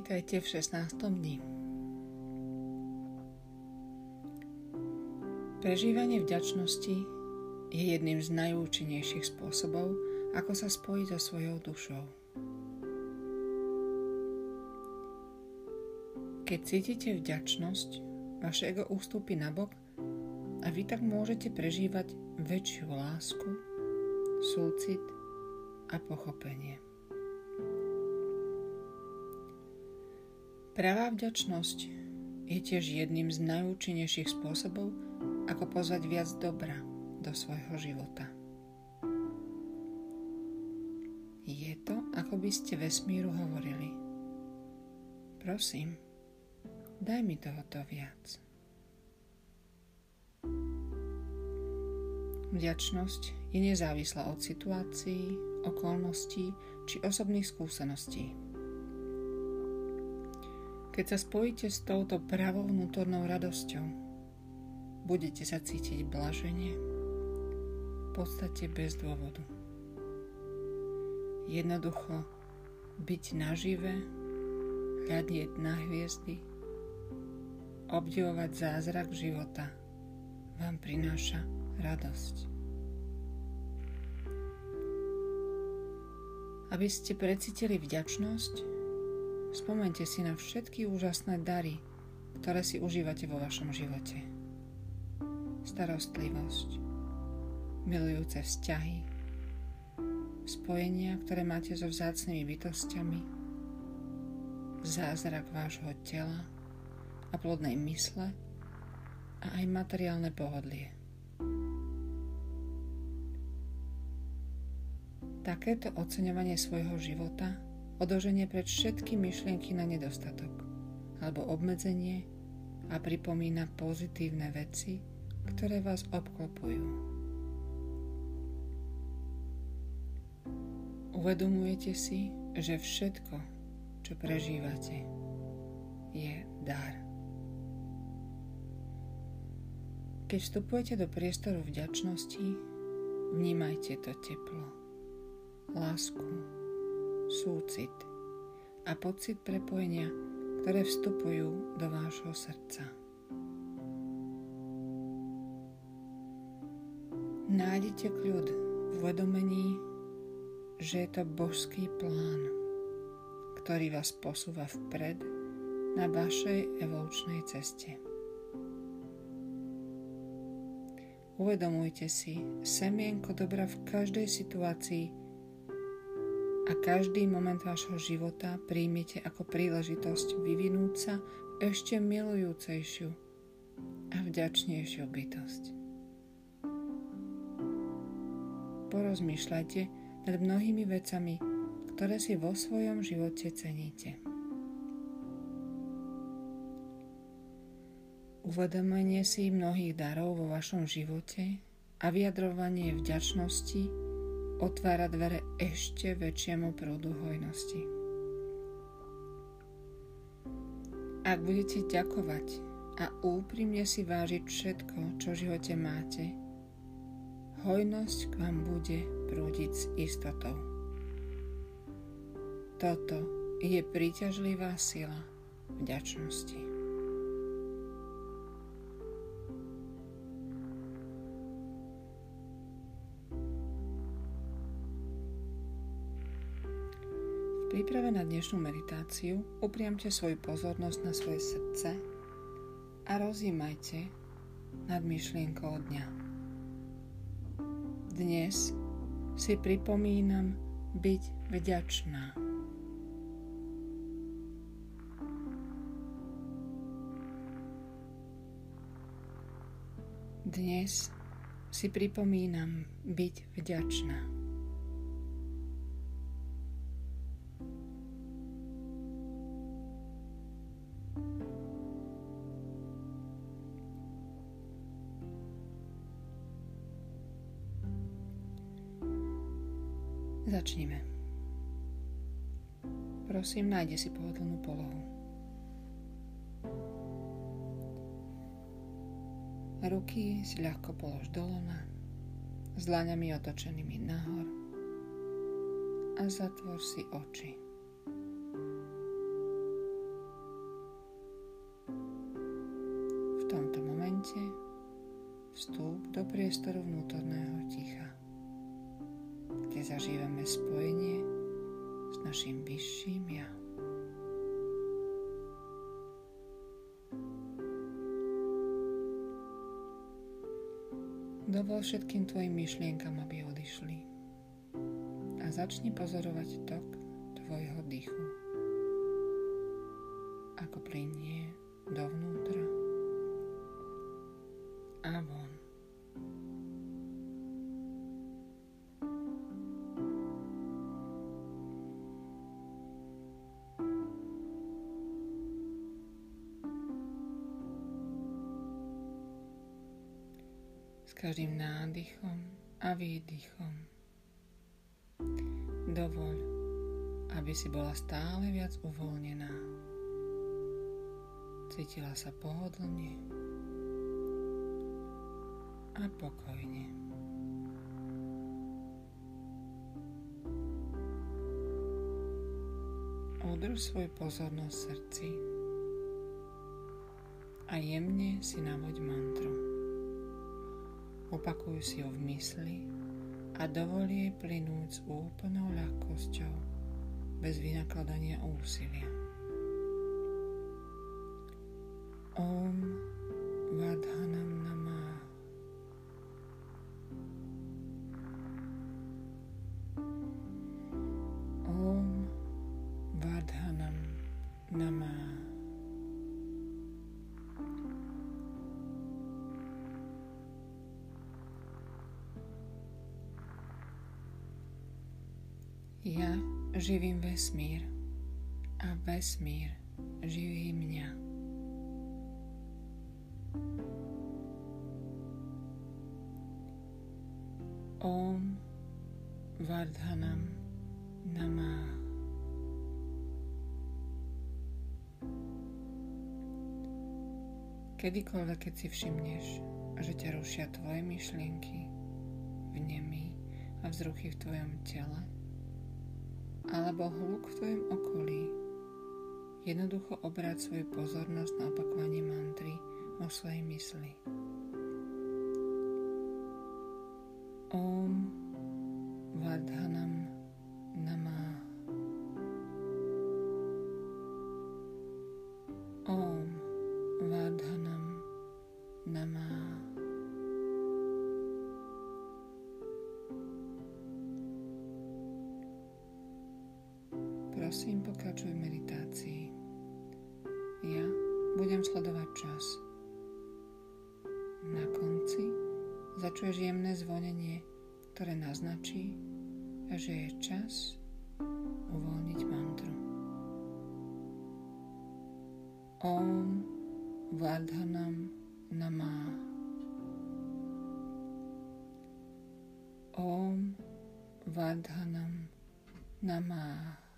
Vítajte v 16. dni. Prežívanie vďačnosti je jedným z najúčinnejších spôsobov, ako sa spojiť so svojou dušou. Keď cítite vďačnosť, vaše ego ústupí nabok a vy tak môžete prežívať väčšiu lásku, súcit a pochopenie. Pravá vďačnosť je tiež jedným z najúčinnejších spôsobov, ako pozvať viac dobra do svojho života. Je to, ako by ste vesmíru hovorili. Prosím, daj mi tohoto viac. Vďačnosť je nezávislá od situácií, okolností či osobných skúseností. Keď sa spojíte s touto pravou vnútornou radosťou, budete sa cítiť blaženie, v podstate bez dôvodu. Jednoducho byť nažive, hľadieť na hviezdy, obdivovať zázrak života vám prináša radosť. Aby ste precítili vďačnosť, Spomente si na všetky úžasné dary, ktoré si užívate vo vašom živote. Starostlivosť, milujúce vzťahy, spojenia, ktoré máte so vzácnými bytostiami, zázrak vášho tela a plodnej mysle a aj materiálne pohodlie. Takéto oceňovanie svojho života – odoženie pred všetky myšlienky na nedostatok alebo obmedzenie a pripomína pozitívne veci, ktoré vás obklopujú. Uvedomujete si, že všetko, čo prežívate, je dar. Keď vstupujete do priestoru vďačnosti, vnímajte to teplo, lásku, súcit a pocit prepojenia, ktoré vstupujú do vášho srdca. Nájdete kľud v uvedomení, že je to božský plán, ktorý vás posúva vpred na vašej evolučnej ceste. Uvedomujte si semienko dobra v každej situácii, a každý moment vášho života príjmite ako príležitosť vyvinúť sa ešte milujúcejšiu a vďačnejšiu bytosť. Porozmýšľajte nad mnohými vecami, ktoré si vo svojom živote ceníte. Uvedomenie si mnohých darov vo vašom živote a vyjadrovanie vďačnosti otvára dvere ešte väčšiemu prúdu hojnosti. Ak budete ďakovať a úprimne si vážiť všetko, čo v živote máte, hojnosť k vám bude prúdiť s istotou. Toto je príťažlivá sila vďačnosti. Príprave na dnešnú meditáciu upriamte svoju pozornosť na svoje srdce a rozímajte nad myšlienkou dňa. Dnes si pripomínam byť vďačná. Dnes si pripomínam byť vďačná. prosím, nájde si pohodlnú polohu. Ruky si ľahko polož do lona, s dlaňami otočenými nahor a zatvor si oči. V tomto momente vstúp do priestoru vnútorného ticha, kde zažívame spojenie s našim vyšším ja. Dovol všetkým tvojim myšlienkam, aby odišli. A začni pozorovať tok tvojho dýchu. Ako plinie dovnútra a von. Každým nádychom a výdychom dovoľ, aby si bola stále viac uvoľnená. Cítila sa pohodlne a pokojne. Udrž svoj pozornosť srdci a jemne si navoď mantru. Opakuj si ho v mysli a dovolí jej plynúť s úplnou ľahkosťou, bez vynakladania úsilia. Om Vadhanam Namah Ja živím vesmír a vesmír živí mňa. Om Vardhanam Namah Kedykoľvek, keď si všimneš, že ťa rušia tvoje myšlienky, vnemy a vzruchy v tvojom tele, alebo hluk v tvojom okolí, jednoducho obráť svoju pozornosť na opakovanie mantry vo svojej mysli. Om Vardhanam Prosím, pokračuj v meditácii. Ja budem sledovať čas. Na konci začuješ jemné zvonenie, ktoré naznačí, že je čas uvoľniť mantru. Om Vardhanam Namah Om Vardhanam Namah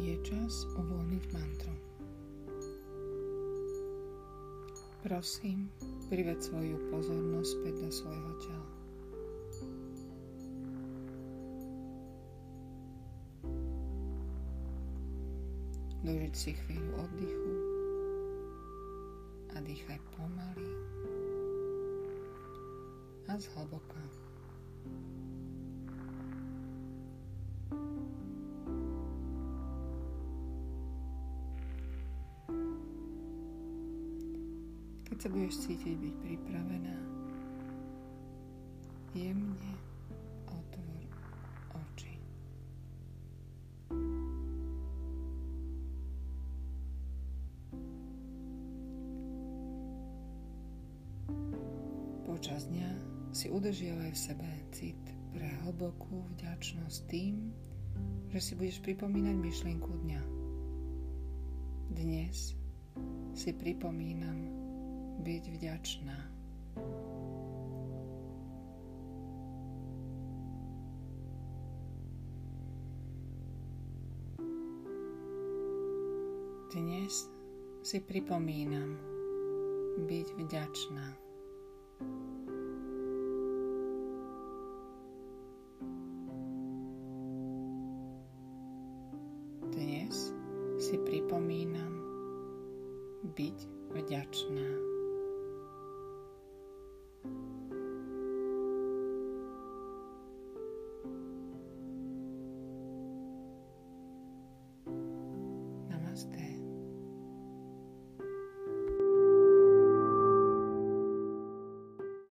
Je čas uvoľniť mantru. Prosím, prived svoju pozornosť späť do svojho tela. Dožiť si chvíľu oddychu a dýchaj pomaly a zhlboka. Sa budeš cítiť byť pripravená, jemne otvor oči. Počas dňa si udržiavaj v sebe cit pre hlbokú vďačnosť tým, že si budeš pripomínať myšlienku dňa. Dnes si pripomínam byť vďačná. Dnes si pripomínam byť vďačná. Dnes si pripomínam byť vďačná.